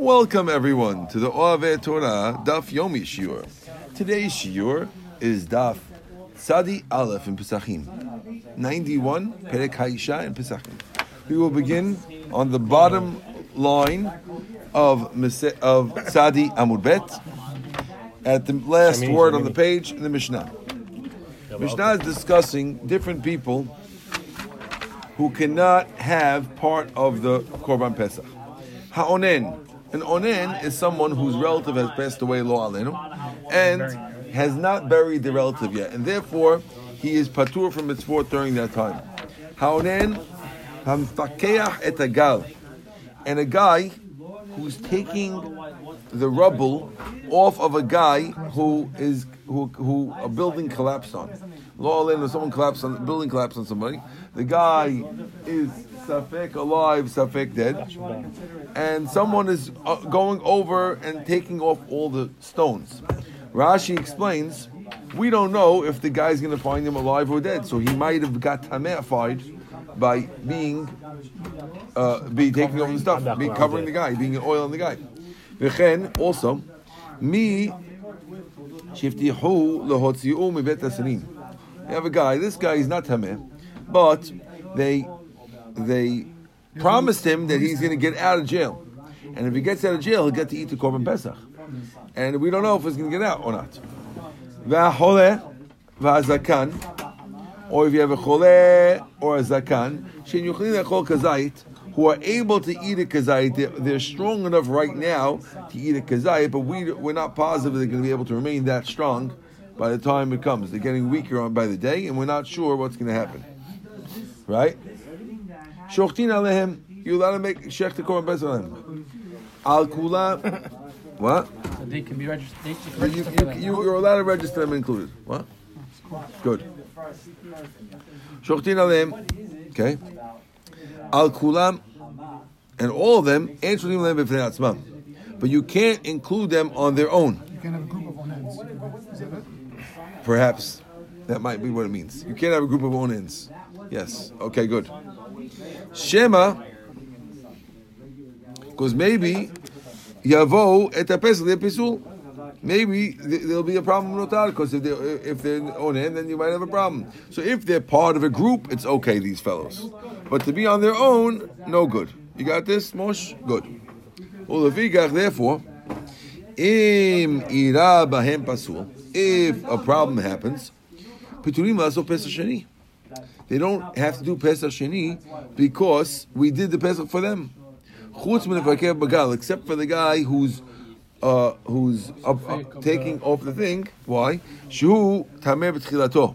Welcome everyone to the Oave Torah Daf Yomi Shiur. Today's Shiur is Daf Sadi Aleph in Pesachim, 91 Perek Haisha in Pesachim. We will begin on the bottom line of of Sadi Amud Bet at the last word on the page in the Mishnah. Mishnah is discussing different people who cannot have part of the Korban Pesach. Ha'onen. An onen is someone whose relative has passed away, lo alenu, and has not buried the relative yet, and therefore he is patur from mitzvot during that time. Ha'onen, hamfakeach et agal, and a guy who's taking the rubble off of a guy who is who who a building collapsed on. Lo alenu, someone collapsed on building collapsed on somebody. The guy is safek alive, safek dead, and someone is uh, going over and taking off all the stones. Rashi explains, we don't know if the guy's going to find him alive or dead, so he might have got tameified by being uh, be taking over the stuff, be covering the guy, being oil on the guy. V'chen also, mi shiftihu lehotziu mibet hasanim. You have a guy. This guy is not tameh, but they they promised him that he's going to get out of jail, and if he gets out of jail, he'll get to eat the korban pesach, and we don't know if he's going to get out or not. V'achole v'azakan, or if you have a chole or a zakan, shein yuchlin echol kazait, who are able to eat a kazait, they're, they're strong enough right now to eat a kazait, but we, we're not positive they're going to be able to remain that strong by the time it comes. They're getting weaker on by the day, and we're not sure what's going to happen. Right? Shochtin alehem, you allowed to make shech the korban pesach alehem. Al kula, what? So they can be registered. They can You, you, you, you're allowed to register them included. What? Good. Shochtin alehem, okay. Al kulam, and all of them, answering them b'fnei atzmam. But you can't include them on their own. You can have a group of onens. Is that it? Perhaps that might be what it means. You can't have a group of onins. Yes. Okay. Good. Shema, because maybe yavo et pisul. Maybe there'll be a problem with notar because if they're if they're onen, then you might have a problem. So if they're part of a group, it's okay. These fellows, but to be on their own, no good. You got this, Mosh? Good. Well, therefore, im ira bahem pasul. If a problem happens, piturim laso pesach sheni. They don't have to do pesach sheni because we did the pesach for them. Chutz min hafakev bagal, except for the guy who's uh, who's up, up- taking off the thing. Why? Shu tameh b'tchilato.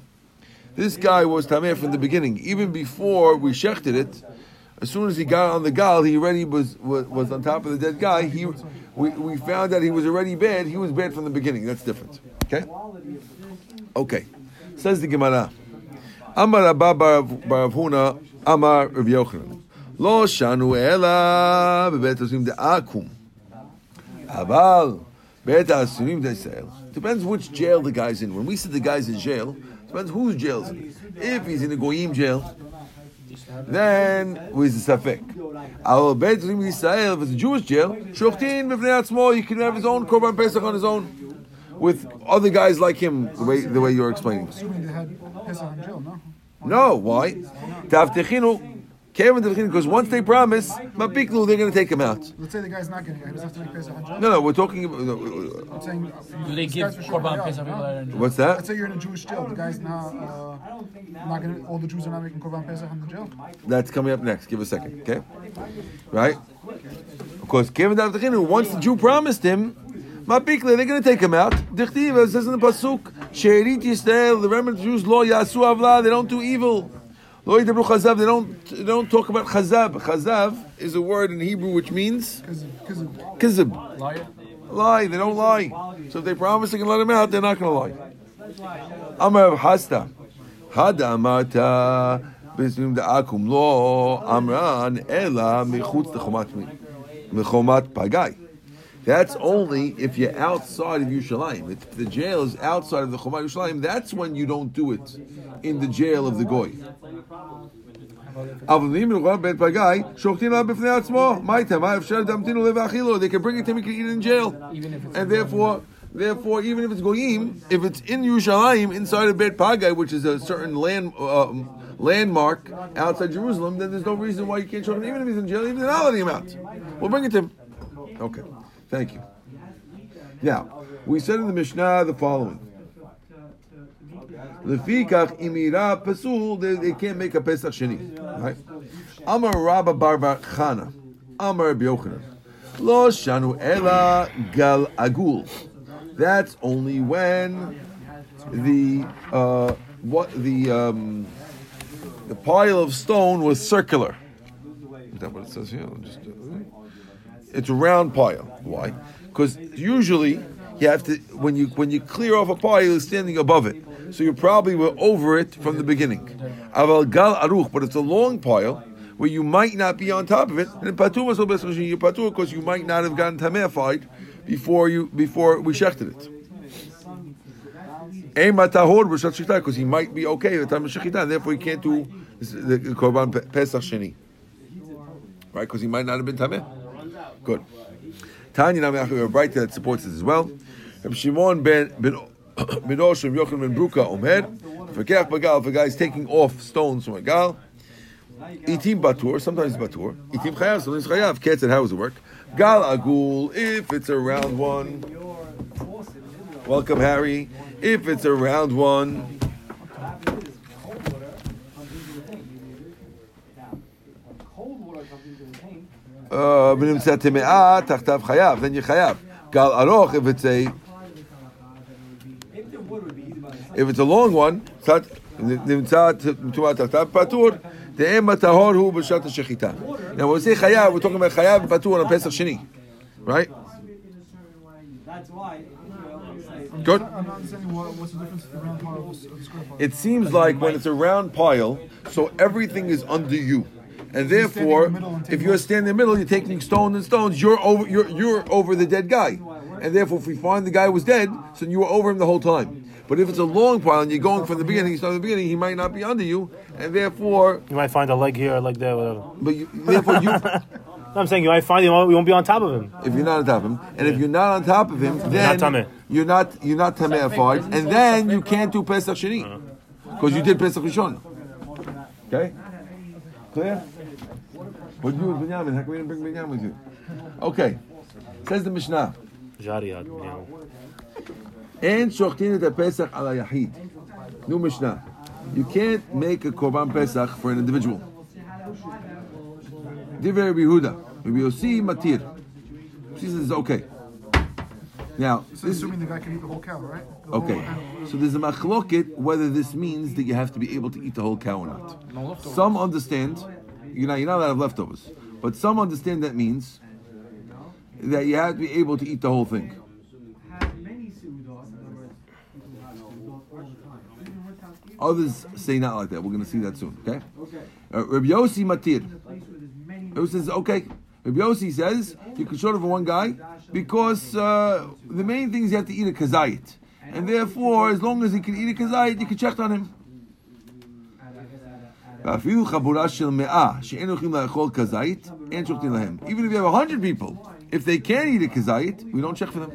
This guy was tameh from the beginning, even before we shechted it. As soon as he got on the gal, he already was, was was on top of the dead guy. He we, we found that he was already bad. He was bad from the beginning. That's different. Okay. Okay. Says the Gemara. Amar Abba Bar Huna Amar Rav Yochanan. Lo shanu ela bebet asurim de'akum. Aval bet asurim de'sel. Depends which jail the guy's in. When we say the guy's in jail, depends whose jail's in. If he's in a goyim jail, then who is the safek? Our bet asurim Yisrael, if it's a Jewish jail, shochtin b'vnei atzmo, he can have his own korban pesach on his own with other guys like him, the way the way you're explaining. Assuming they had Pesach in jail, no? No, why? Tavtechinu, Kevin Tavtechinu, because once they promise, Mapiklu, they're going to take him out. Let's say the guy's not getting it. He doesn't have to make Pesach in jail. No, no, we're talking about. no, I'm saying, Do they give guy's sure korban pesach no? people that are in jail? What's Let's that? say you're in a Jewish jail. The guy's not, uh, not gonna, all the Jews are not making Korban Pesach in the jail. That's coming up next. Give a second, okay? Right? Of course, Kevin Tavtechinu, once the Jew promised him, Mapikle, they're going to take him out. Dichtiv, it says in the Pasuk, She'erit Yisrael, the remnant of Jews, Lo Yasu Avla, they don't do evil. Lo Yidabru Chazav, they don't, they don't talk about Chazav. Chazav is a word in Hebrew which means because Kizib. Liar? lie. They don't lie. So if they promise they can let him out, they're not going to lie. Amar Hasta. Hada amarta da'akum lo amran ela michutz lechomat mi- mechomat pagai. That's only if you're outside of Yerushalayim. If the jail is outside of the Chumah Yerushalayim, that's when you don't do it in the jail of the Goy. They can bring it to him, he can eat it in jail. And therefore, Therefore, even if it's goyim, if it's in Yerushalayim, inside of Beit Pagai, which is a certain land um, landmark outside Jerusalem, then there's no reason why you can't show him, even if he's in jail, even an holiday amount. We'll bring it to him. Okay thank you. Now, we said in the Mishnah the following. Lefikach imira pasul, they, can't make a Pesach Sheni. Right? Amar Rabba bar bar Chana. Amar Rabbi Yochanan. Lo shanu ela gal agul. That's only when the uh, what the um, the pile of stone was circular. Is that what it says here? Just, uh, it's a round pile. Why? Because usually you have to when you when you clear off a pile, you're standing above it. So you probably were over it from the beginning. Aval gal aruch, but it's a long pile where you might not be on top of it. And patur was you patur because you might not have gotten tamefied before you before we shechted it. Because he might be okay at the time of shechita, therefore he can't do the korban pe- pesach sheni, right? Because he might not have been tameh. Good. Tanya Namach, we have a bright that supports this as well. Rabbi Shimon ben ben ben Yochanan ben Bruka Omer. Fakech bagal. If a guy is taking off stones from a gal, itim batur. Sometimes batur. Itim chayav. Sometimes chayav. Cat said, how does it work? Gal agul. If it's a round one. Welcome, Harry. If it's a round one. Uh, ונמצא טמאה, תחתיו חייב, then you חייב. גל ארוך, if it's a, if it's a long one, קצת, נמצא טומאה תחתיו, פטור, דאם הטהור הוא בשעת השחיטה. Now when we say חייב, we're talking about חייב ופטור on הפסח שני, right? That's why. Good. I'm not understanding what, what's the difference between the round pile and the square pile. It seems like when it's a round pile, so everything is under you. And therefore, in the middle and if you're standing in the middle, you're taking stones and stones, you're over you're you're over the dead guy. And therefore, if we find the guy was dead, so you were over him the whole time. But if it's a long pile and you're going from the beginning, starting from the beginning, he might not be under you, and therefore, You might find a leg here, a leg there, whatever. but you, therefore you, No, I'm saying you might find you won't, you won't be on top of him. if you're not on top of him, and if you're not on top of him, then not you're not you're not tameafied, and then you can't do Pesach Sheni because you did Pesach Rishon. Okay, Clear? What you with Binyamin? How can we didn't bring Binyamin with you? Okay. Says the Mishnah. Jariyat And shochtin et pesach ala yahid. New Mishnah. You can't make a korban pesach for an individual. Divrei Yehuda. Rabbi Yossi matir. She says okay. Now, So this, assuming the guy can eat the whole cow, right? The okay. So there's a machloket whether this means that you have to be able to eat the whole cow or not. No. Some understand, you know, you're not allowed to have leftovers, but some understand that means that you have to be able to eat the whole thing. Others say not like that. We're going to see that soon. Okay. Uh, Rabbi Yossi Matir. Who says okay? Rabbi Yossi says you can short it for one guy because uh, the main thing is you have to eat a kazayit. And therefore, as long as he can eat a kazayit, you can check on him. Even if you have 100 people, if they can't eat a kazayit, we don't check for them.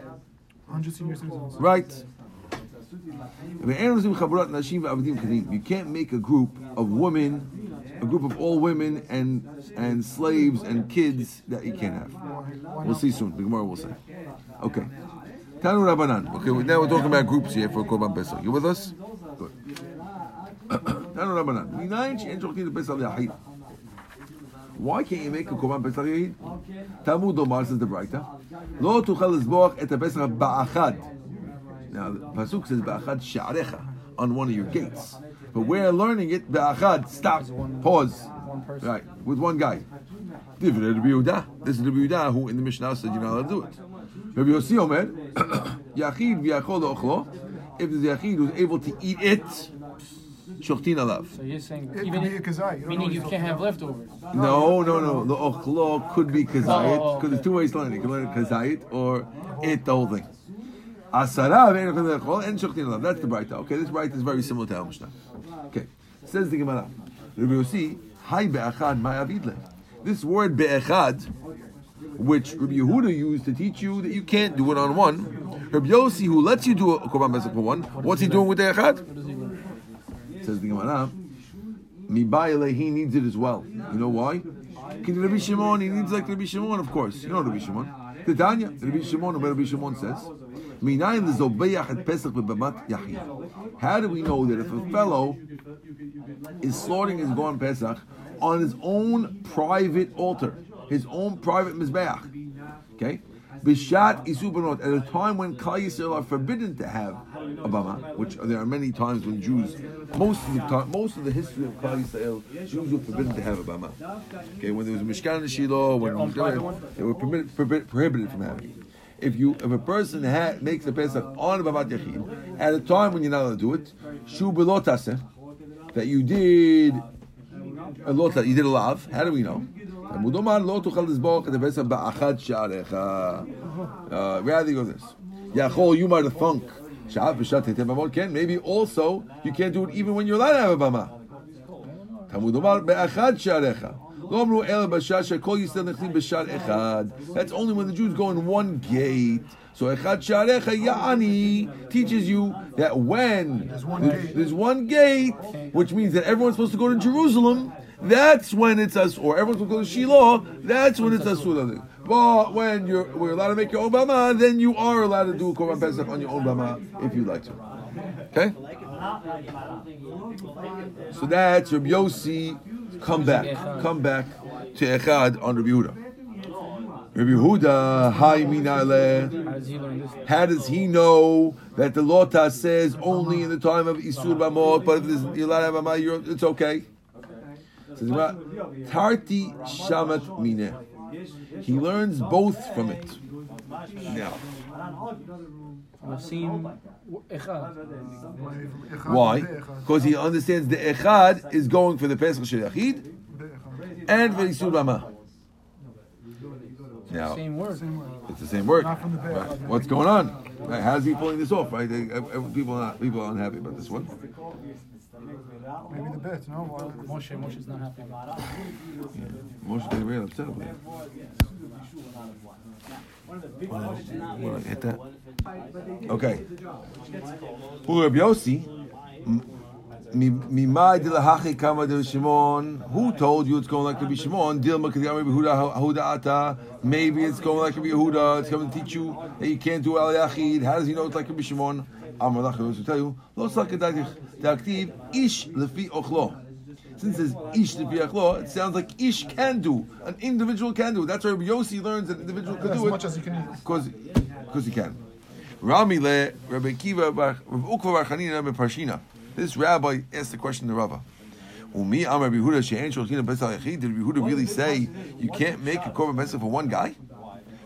Right. You can't make a group of women a group of all women and and slaves and kids that you can't have. We'll see soon. Tomorrow we'll say. Okay. Tanu Rabbanan. Okay, now we're talking about groups here for Korban Pesach. You with us? Good. Tanu Rabbanan. Why can't you make a Korban Pesach yachid? Tamu Domar says the Brayta. Lo tuchal lizboach et ha-Pesach ba'achad. Now, Pasuk says ba'achad sha'arecha. On one of your gates. But we're learning it, Ba'achad, stop, pause. Right, with one guy. Divrei Rabbi Yehuda. This is Rabbi Yehuda who in the Mishnah said you're not allowed to do it. Rabbi Yossi Omer, Yachid v'yachol le'ochlo, if there's a Yachid who's able to eat it, shochtin alav. So you're saying It even could be a if, kazai. You meaning you can't have leftovers. No, no, no. The ochlo could be kazayit, Oh, oh because there's two ways to learn it. You can learn it kazayit or eat the whole thing. Alav. That's the Braita. Okay, this Braita is very similar to Al Mishnah. Okay, says the Gemara. Rabbi Yossi, Hi be'achad my avidle. This word be'echad, which Rabbi Yehuda used to teach you that you can't do it on one. Rabbi Yossi, who lets you do a korban pesach for one, what's he doing with the echad? Says the Gemara, Mibayale, he needs it as well. You know why? Because Rabbi Shimon, he needs like Rabbi Shimon, of course. You know Rabbi Shimon. The Tanya, Rabbi Shimon, or what Rabbi Shimon says. Minayin l'zobeach et pesach bebamat yachid. How do we know that if a fellow is slaughtering his Korban Pesach on his own private altar, his own private mizbeach, okay? Bishat isubanot at a time when Klal Yisrael are forbidden to have a bama, which there are many times when Jews, most of the time, most of the history of Klal Yisrael, Jews were forbidden to have a bama. Okay, when there was a Mishkan Shiloh, when own private one? they were permitted, prohibit- prohibited from having it. If you, if a person ha- makes a Pesach on a Bamat Yachid, at a time when you're not allowed to do it, shu belot taseh, that you did a lot you did a lav. How do we know? Ba'achad. Uh, Rather go this. Yachol, you might have thunk. Maybe also you can't do it even when you're allowed to have a bama. That's only when the Jews go in one gate. So echad sha'arecha ya'ani teaches you that when there's one there's, gate. there's one gate, which means that everyone's supposed to go to Jerusalem. That's when it's us, or everyone's supposed to go to Shiloh. That's when it's asur. But when you're we're allowed to make your own bama, then you are allowed to do korban pesach on your own bama if you'd like to. Okay. So that's Rabbi Yossi. Come back, come back to Echad on Rabbi Yehuda. Rabbi Yehuda, hi minale. How does he know that the Lota says only in the time of Isur Bamot, but if there's have a it's okay? Tarti Shamat Mine. He learns both from it. Now, I've seen Echad. why? Because he understands the Echad is going for the Pesach Shel Yachid and for Isur Bama. Now, Same word. it's the same word. Not from the Be'echad. Right. What's going on? Right, How's he pulling this off? Right? They- uh, People are not people are unhappy about this one. Maybe the bit, no? Why- Moshe, Moshe's not happy about it. Moshe getting real upset with it. Will I hit that? Okay. Who Rabbi Yossi? m- mi- Mimai de lahachi kama de Shimon. Who told you it's going like Rabbi Shimon? Dilma kadiyam Rabbi Huda Huda ata. Maybe it's going like Rabbi Yehuda. It's coming to teach you that you can't do al yachid. How does he know it's like Rabbi Shimon? Amar lach to tell you. Lo. Daktiv ish lefi ochlo. Since it's ish lefi ochlo, it sounds like ish can do. An individual can do. That's Rabbi Yossi learns that an individual can do it. much as he can. Because he can. Rami le Rabbi Kiva Rav Ukva bar Chanina Parshina. This rabbi asked the question to Rava. Umi Am Rabbi Yehuda she'en shulchin pesach yachid. Did Rabbi Yehuda really say you can't make a korban pesach for one guy?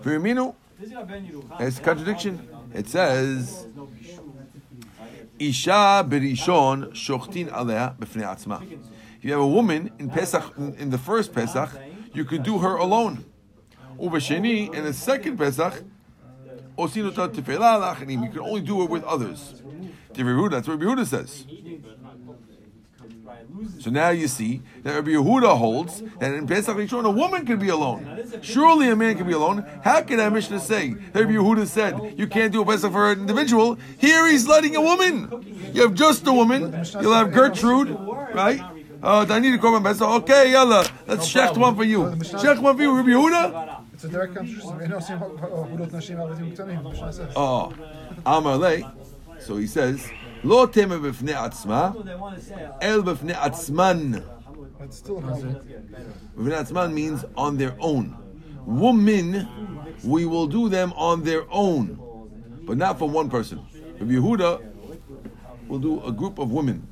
V'yaminu, it's a contradiction. It says Isha berishon shochtin alea b'fnei atzma. If you have a woman in Pesach, in, in the first Pesach, you could do her alone. Ubasheni, in the second Pesach, osinota tefela lachanim. You can only do it with others. That's what Rabbi says. So now you see that Rabbi Yehuda holds that in Pesach Rishon a woman can be alone. Surely a man can be alone. How can that Mishnah say that Rabbi Yehuda said you can't do a Pesach for an individual? Here he's letting a woman. You have just a woman. You'll have Gertrude, right? Uh, I need a korban pesach. Okay, yalla, let's no check one for you. Check one for you, Rabbi Yehuda. It's a direct contradiction. Oh, Amalei. So he says. לא תמה בפני עצמה, אל בפני עצמן. It's still a problem. בפני עצמן means on their own. Women, we will do them on their own, but not for one person. Rabbi Yehuda will do a group of women.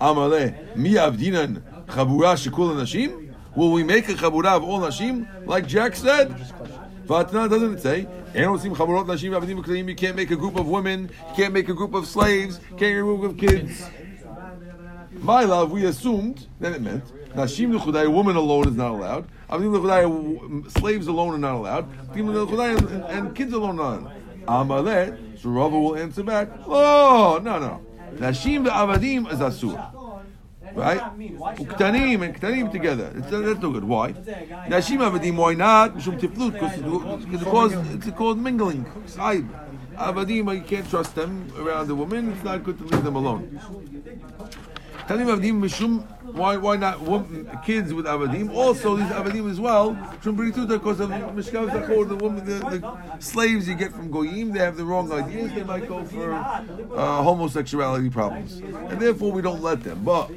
Amar le, mi avdinan chabura shekul nashim? Will we make a chabura of all nashim? Like Jack said. Vatna doesn't it say, "Ein osim chaburot nashim v'avadim v'klayim." You can't make a group of women. You can't make a group of slaves. you Can't make a group of kids. My love, we assumed that it meant nashim a woman alone is not allowed. Avadim l'chudai, slaves alone are not allowed. Avadim l'chudai, and- kids alone are not. Amalet, so Rava will answer back. Oh no no, nashim v'avadim is asur. Right? Uktanim and Ktanim together. It's, that's no good. Why? Nashim Avadim, why not? Mishum Tiflut, because it's called, it's called mingling. Avadim, you can't trust them around the woman. It's not good to leave them alone. Tanim Avadim, Mishum, why, why not women, kids with Avadim? Also, these Avadim as well, Shum Brituta, because of Mishkav Zachor, the woman, the, the slaves you get from Goyim, they have the wrong ideas, they might go for uh, homosexuality problems. And therefore, we don't let them. But,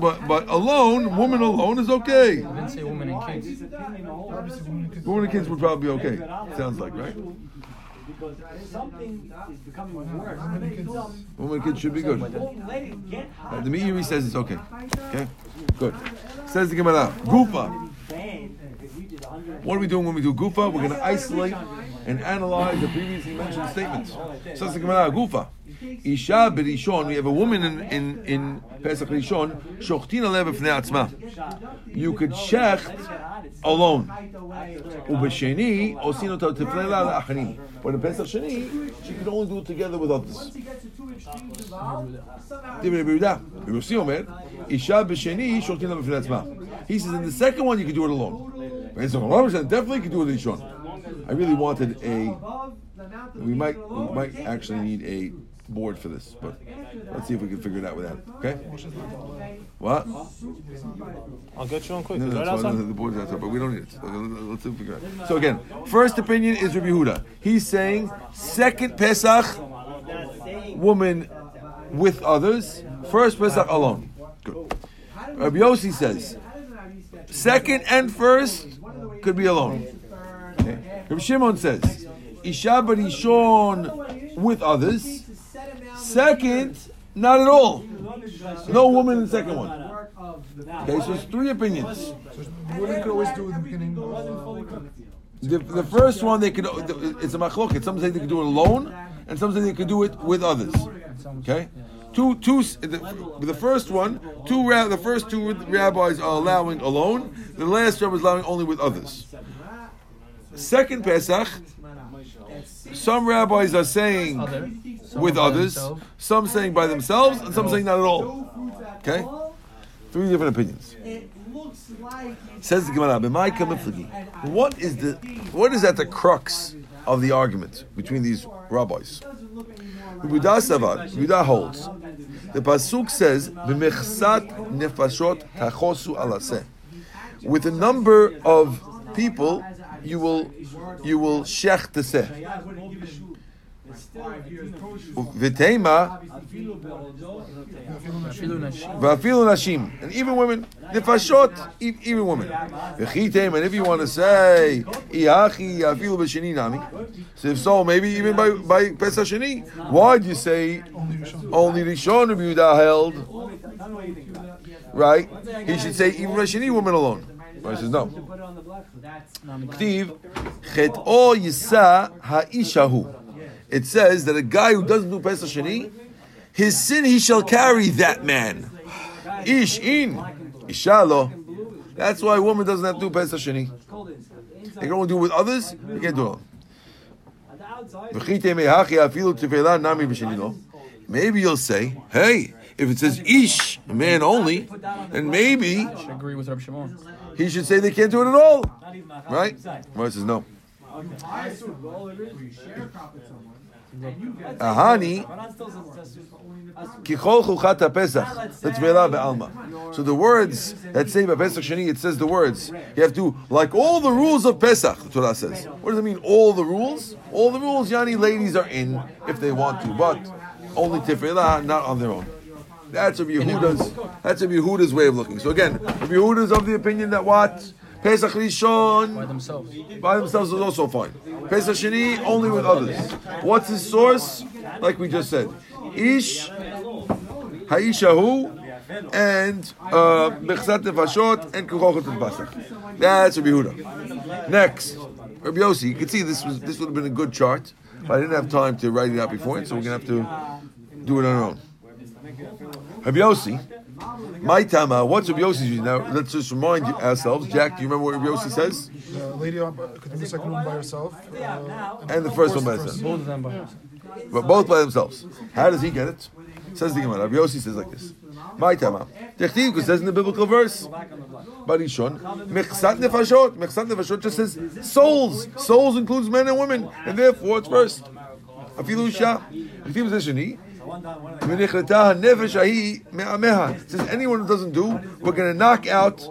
but, but alone, woman alone is okay. didn't say women and kids. Women and kids would probably be okay. Sounds like, right? Because something is becoming worse. Women and kids should be good. Won't let it get hot. the Meiri says it's okay. Okay? Good. Says the Gemara. Gufa. Banned if we did 100 What are we doing when we do Gufa? We're going to isolate and analyze the previously mentioned statements. Says the Gemara. Gufa. Isha berishon. We have a woman in in in Pesach Rishon. Shochtina lev b'fnei atzma. You could shecht alone. Ubesheni osin ota tifnei. But in Pesach Sheni, she could only do it together with others. Isha b'sheni shortin la b'fnei atzma. He says in the second one you can do it alone. Definitely can do it Rishon. I really wanted a. We might we might actually need a board for this, but let's see if we can figure it out without. Okay. What? I'll get you on quick. no, it right fine. The board's outside, but we don't need it. So uh, Let's see if we figure it out. So again, first opinion is Rabbi Yehuda. He's saying second Pesach, woman with others. First Pesach alone. Good. Rabbi Yossi says second and first could be alone. Okay. Rabbi Shimon says Isha barishon with others. Second, not at all. No woman in the second one. Okay, so it's three opinions. The women could always do in the beginning. Uh, The, the first one they could it's a machloket. Some say they could do it alone, and some say they could do it with others. Okay, two two the, the first one two the first two rabbis are allowing alone. The last rabbi is allowing only with others. Second Pesach, some rabbis are saying Other. With others, themselves. some saying by themselves, and some saying not at all. Okay, three different opinions. It looks like Says the Gemara, What is the what is at the crux of the argument between these rabbis? Yehuda Savad, holds. The pasuk says, "B'mechsat nefashot tachosu alaseh." With a number of people, you will you will shech the seh. V'tema. Vafilu nashim, and even women, nefashot, even women. V'chitem, and if you want to say iachi afilu b'sheni nami, so if so, maybe even by by Pesach Sheni, why do you say only Rishon. Rishon Yehuda held? Right? He should say even Sheni woman alone. Right? He says no. put it on the black. That's Ktiv, chet'o yisa ha'ishahu. It says that a guy who doesn't do Pesach Sheni, his sin he shall carry that man. Ish in, ishalo. That's why a woman doesn't have to do Pesach Sheni. cold. They can only do it with others. They can't do it alone. At the outside. V'chite mehachi afilu tefela nami b'sheni lo. Maybe you'll say, hey, if it says ish, a man only, then maybe I agree with Rabbi Shimon. He should say they can't do it at all. Right? Not Right? says no. I assume we all agree. Ahani But I'm still just- Kichol chuchat pesach letvela be'alma. So the words that say by Pesach Sheni, it says the words. You have to like all the rules of Pesach. The Torah says. What does it mean? All the rules. All the rules. Yani ladies are in if they want to, but only tefillah, not on their own. That's Rabbi Yehuda's. That's Rabbi Yehuda's way of looking. So again, Rabbi Yehuda's of the opinion that what Pesach By Rishon themselves. by themselves is also fine. Pesach Sheni only with others. What's his source? Like we just said, Ish, Haishahu, and uh, Bechsat Nefashot and Kuchochet Pasach. That's Rabbi Yehuda. Next, Rabbi Yossi. You can see this was this would have been a good chart, but I didn't have time to write it out before, so we're gonna have to do it on our own. Rabbi Yossi. My tama, what's Rabbi Yossi's view? Now, let's just remind you- ourselves. Jack, do you remember what Rabbi Yossi says? The lady could do the second one by herself. Uh, And the first one by herself. Both of them by But both by themselves. How does he get it? Says the Gemara. Rabbi Yossi says like this. My tama. Techtiv, because it says in the biblical verse. Barishon. Mechsat nefashot. Mechsat nefashot just says souls. Souls includes men and women. And therefore it's first. Afilu isha. Techtiv says sheni. Says anyone who doesn't do, we're going to knock out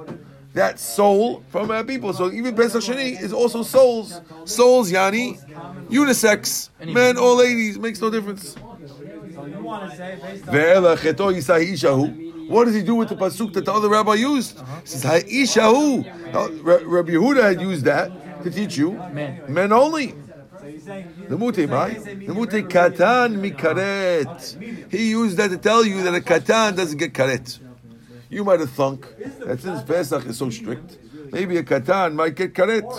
that soul from our people. So even Pesach Sheni is also souls. Souls, Yani, unisex, men or ladies, makes no difference. What does he do with the pasuk that the other rabbi used? Uh-huh. He says Ha'ishahu. Rabbi Yehuda had used that to teach you men, men only. The mute, right? The mute katan mikaret. He used that to tell you that a katan doesn't get karet. You might have thunk that since Pesach is so strict, maybe a katan might get karet.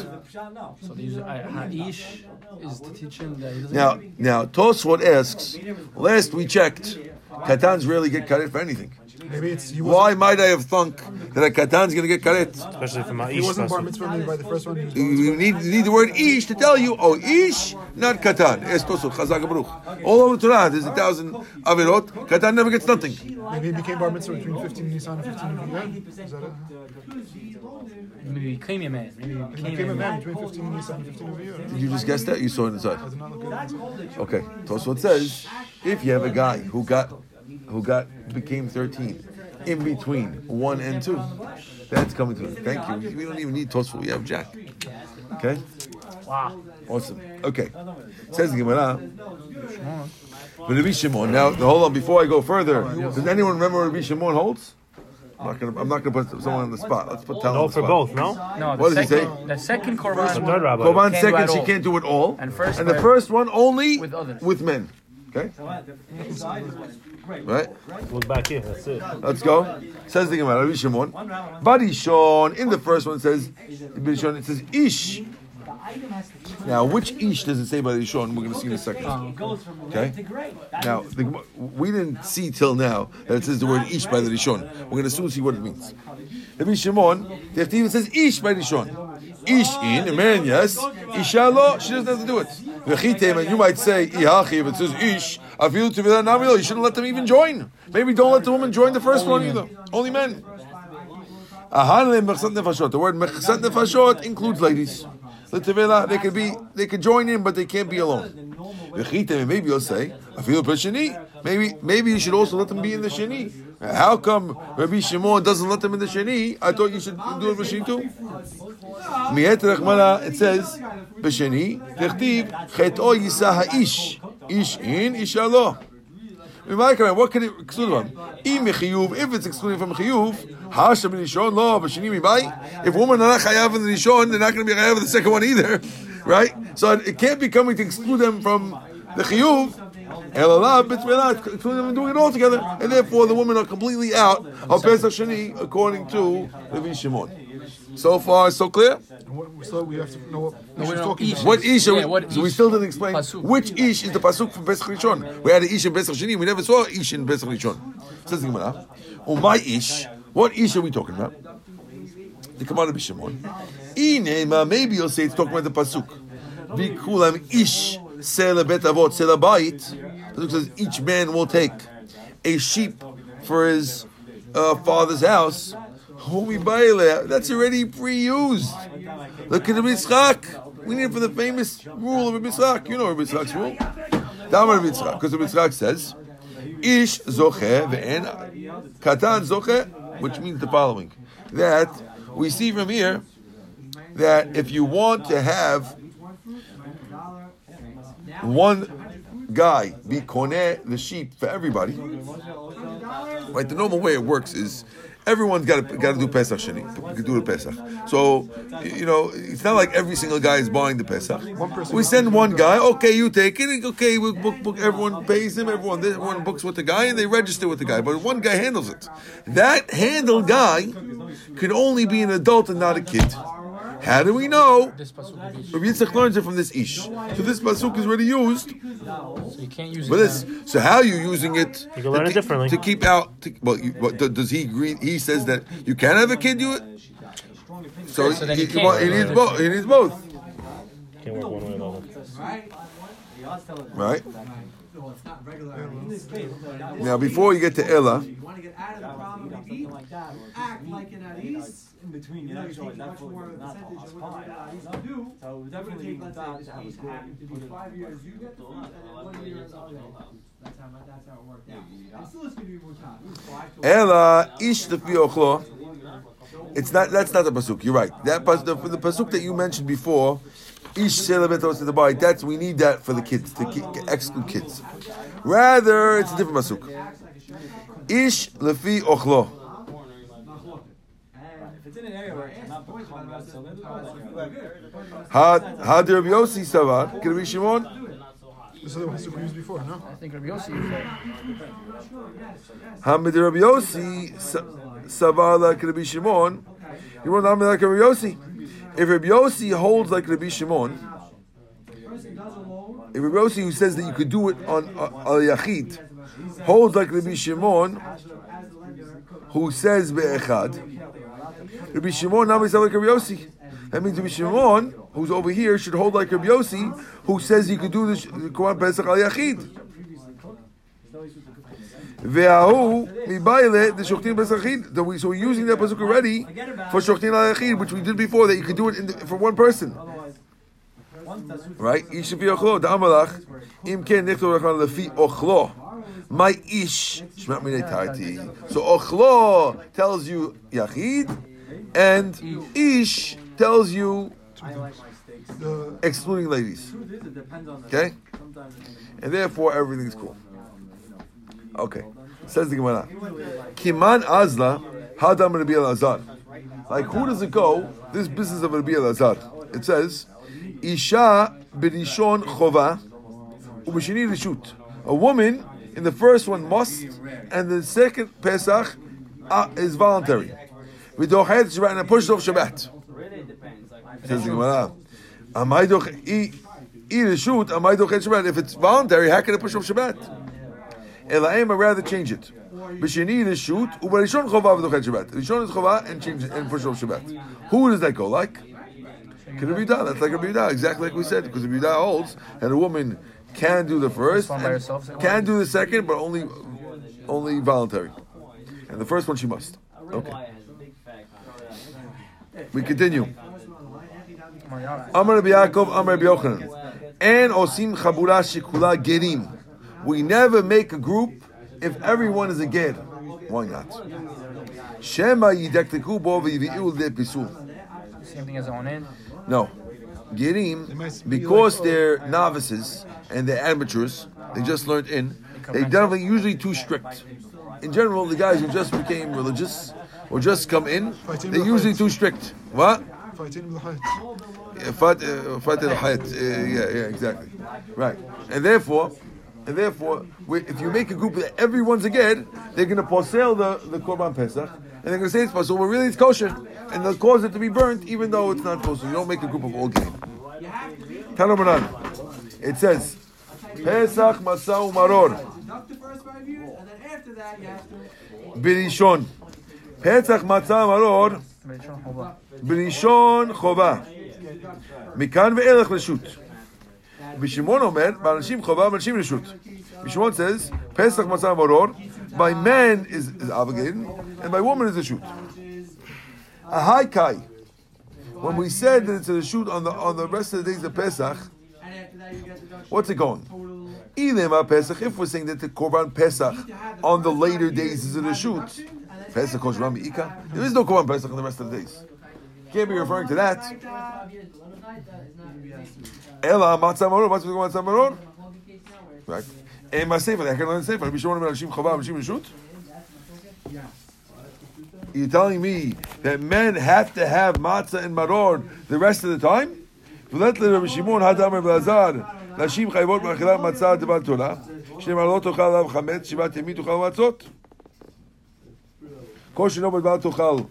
So they use uh, Ha'ish is to teach him that he doesn't. Now, now Tosfot asks. Last we checked, katans rarely get karet for anything. Maybe it's he wasn't, Why might I have thunk that a katan's going to get karet? Especially from Ish. he wasn't bar pasuk. mitzvah by the first one. He You need, you need the word ish to tell you, oh, ish, not katan. Ask Tosfot, Chazak Baruch. All over the Torah, there's a thousand avirot. Katan never gets nothing. Maybe he became bar mitzvah between 15 Nisan and 15 of Iyar. Is that it? Maybe he became a man. Maybe he He became, became a man man. between 15 Nisan and 15 of Did you just guess that? You saw it inside. I did not look at it. Okay. Tosfot says, if you have a guy who got, who got, became 13, in between one and two, that's coming to it. Thank you. We don't even need Tosfot. We have Jack. Okay. Wow. Awesome. Okay. Says the Gemara. But Rabbi Shimon. Now, hold on. Before I go further, does anyone remember what Rabbi Shimon holds? I'm not gonna. I'm not gonna put someone on the spot. Let's put talent No on the for both, no? No, the What does he second, say? The second The korban. third rabbi. Korban second, she can't do it all. And first and the first one only with others. with men. Okay. Right. Look back here. That's it. Let's go. Says the Gemara, Rabbi Shimon. Barishon. In the first one says, Barishon, it says ish. Now, which ish does it say Barishon? We're going to see in a second. Okay. Now, the, we didn't see till now that it says the word ish by the Rishon. We're going to soon see what it means. Rabbi Shimon, the Active says ish by the Rishon. Ish in, a man, yes. Isha lo, she doesn't have to do it. V'chitem, and you might say, ihachi, if it says ish, afilu tevilah namilo, you shouldn't let them even join. Maybe don't let the woman join the first one either. Only men. Ahanle mechsat nefashot. The word mechsat nefashot includes ladies. The tevela, they could be, they could join in, but they can't be alone. Maybe you'll say, afilu b'sheni. Maybe, maybe you should also let them be in the sheni. How come Rabbi Shimon doesn't let them in the sheni? I thought you should do it b'sheni too. Mi'et Rechmana, it says, B'sheni, Techtiv, Chet'o Yisa Ha'ish. Ish in, Isha lo. What can it exclude from? If it's excluding from Mechiyuv, Hashem in Rishon, lo, B'sheni Mimai. If women are not Chayav in the Rishon, they're not going to be Chayav in the second one either. Right? So it can't be coming to exclude them from the Chiyuv. Elallah, B'tzmelah, exclude them and doing it all together. And therefore the women are completely out of Pesach Sheni according to Rabbi Shimon. So far, so clear? What- So we have to know what No, we know talking Ish. about. What ish? are we, Yeah, what so we still didn't explain Pasuk. which ish is the pasuk from Pesach Rishon. We had an ish in Pesach Sheni. We never saw ish in Pesach Rishon. Says the Gemara. Oh, my ish. What ish are we talking about? The command of Shimon. Inema. Maybe you'll say it's talking about the pasuk. Vikulam ish sela bet avot sela bait. Pasuk says each man will take a sheep for his uh, father's house. That's already pre-used. Look at the Yitzchak. We need it for the famous rule of Yitzchak. You know Yitzchak's rule. Damar Yitzchak. Because Yitzchak says, Ish zoche ve'en katan zoche, which means the following. That we see from here that if you want to have one guy be koneh the sheep for everybody, right? The normal way it works is everyone's got to got to do Pesach Sheni, do the Pesach. So you know, it's not like every single guy is buying the Pesach. We send one guy. Okay, you take it. Okay, we book, book. Everyone pays him. Everyone everyone books with the guy, and they register with the guy. But one guy handles it. That handled guy could only be an adult and not a kid. How do we know? This pasuk will be Ish. Rabbi Yitzchak learns it from this ish. So this pasuk is already used So you can't use for it. this. now. So how are you using it? You can learn to it keep- differently. To keep out. To, well, you, what, does he agree? He says that you can't have a kid do it. So, So then he, he he, well, he needs both. He needs both. Can't work one way or the other. Right? No, it's not regular. In this case, that was- Now, before you get to Ella, like that. act like an Aris. In between, You you know, know, you're taking that much foot more of a is not percentage of what spy. the Aris No. do. So You're gonna definitely take, let's say, that this that was good. to Put be five years, you get the fruit, and then one year it's other. That's how, that's how it worked out. And still it's gonna be more time. It was five to- Ella ish lefi ochlo. It's not. That's not the pasuk. You're right. That pas, the, the pasuk that you mentioned before, ish selabetos to the body. That's we need that for the kids to ki- exclude kids. Rather, it's a different pasuk. Ish lefi ochlo. If it's in an area where it's not become God, so then Ha ha de Rabbi Yossi savar. Can we Shimon? This is the pasuk we used before, no? I think Rabbi Yossi used that. Ha Rabbi Yossi sa- savar like Rabbi Shimon. You want to like Rabbi Yossi? If Rabbi Yossi holds like Rabbi Shimon, Person does alone, if Rabbi Yossi who says that you could do it on uh, al yachid holds like Rabbi Shimon as the, as the lender, who says be'echad. Rabbi Shimon now like Rabbi Yossi. That means Rabbi Shimon, who's over here, should hold like Rabbi Yossi, who says you could do this Korban Pesach al yachid. Ve'ahu mibayle the shoktin Pesach. So we- So we're using that pasuk already for shoktin al yachid, which we did before. That you could do it the, for one person. Right? Ochlo. Lefi ochlo. My ish. So ochlo tells you yachid, and ish tells you excluding ladies. Okay? And therefore everything's cool. Okay. Says the Gemara. Kiman azla hadam Rabbi Elazar. Like who does it go? This business of Rabbi Elazar. It says, Isha b'rishon chova u'b'shini rishut. A woman in the first one must, and the second Pesach uh, is voluntary. V'dochet Shabbat and pushes off Shabbat. Says the Gemara. Amai doch i i rishut amai dochet Shabbat. If it's voluntary, how can it push off Shabbat? Elaim, I'd rather change it. B'sheni rishut u'barishon chova v'dochet Shabbat. Rishon is chova and change and push off Shabbat. Who does that go like? Can it be done? That's like a Yehuda, exactly like we said, because a Yehuda holds that a woman can do the first, one by and herself, can do the second, but only only voluntary. And the first one she must. Okay. We continue. Amar Rabbi Yaakov, Amar Rabbi Yochanan. And osim chabura shikula gerim. We never make a group if everyone is a ger. Why not? Shema yidekteku bo v'yivi'u lepisul. Same thing as on in. No. Gerim, because they're novices and they're amateurs, they just learned in, they definitely usually too strict. In general, the guys who just became religious or just come in, they're usually too strict. What? fighting with the height. Yeah, Fat, uh, Fat al Hayat. Uh, yeah, yeah, exactly. Right. And therefore, and therefore, if you make a group that everyone's again, they're going to posel the, the Korban Pesach, and they're going to say it's possible, but really it's kosher. And they'll cause it to be burnt, even though it's not kosher. You don't make a group of all game. Tana Banan. It says, Pesach Masau Maror. deduct the first five years, and then after that, you have to. Birishon. Pesach Matzah Maror. בלשון חובה. בראשון חובה. מכאן ואילך רשות. בשמעון אומר, באנשים חובה, באנשים רשות. בשמעון says, פסח מצה מרור, by man is, is obligated, and by woman is a shoot. A high kai. When we said that it's a shoot on the on the rest of the days of Pesach, And after that, you get deduction. what's it going? Total. Ilema Pesach, if we're saying that the Korban Pesach on the later days is a shoot, Pesach goes Rami Ika. There is no Korban Pesach on the rest of the days. Can't be referring to that. Ela matzah maror. What's going matzah maror? Right. And my sefer, I can learn sefer. Rabbi Shimon Rashim Chava, Rashim Rishut. You're telling me that men have to have matzah and maror the rest of the time? ולת לרבי שמעון הדמר ולעזר, נשים חייבות מאכילת מצה דבר תורה, שנאמר לא תאכל עליו חמץ, שבעת ימים תאכל מצות. Kol sheno b'dvar tochal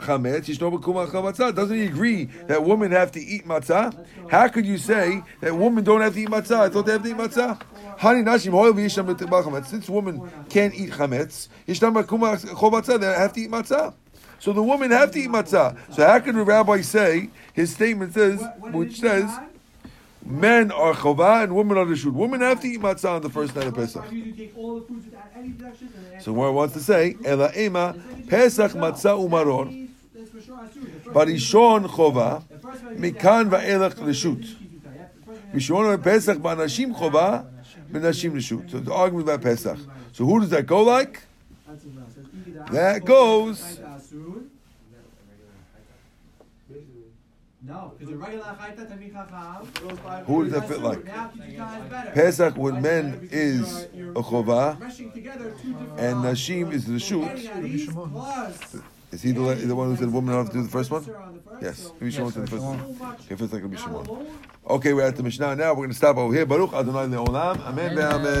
chametz, yishno b'kumah matzah. Doesn't he agree that women have to eat matzah? How could you say that women don't have to eat matzah? I thought they have to eat matzah. Hani nashim hoil v'yisham b'tibal chametz. Since women can't eat chametz, yishno b'kumah matzah, they have to eat matzah. So the women have to eat matzah. So how could the rabbi say his statement says, which says? Men are chova and women are reshut. Women have to eat matzah on the first night of Pesach. You take all the foods without any deductions and then So where wants to say, Ela ema Pesach matzah umaron, That's for sure asur. The first- barishon chova, the first one- mikan va'elach reshut. Mishon Pesach ba'anashim chova, benashim reshut. So the argument about Pesach. So who does that go like? That's enough. So it's either the That goes- asur. No, because the regular chayta tamid chacham. Who does that fit like? Now Kiddushin is better. Pesach with men is a you're chova, meshing together two different and laws. nashim is the shoot. adding at least plus- Is he the, the one who said women don't have to do the first one? Asur on the first, Yes. so- Maybe Shimon said the first one. Okay, first like Rabbi not Shimon. Okay, we're at the Mishnah now. We're going to stop over here. Baruch Adonai Le'olam. Amen. ve'amen.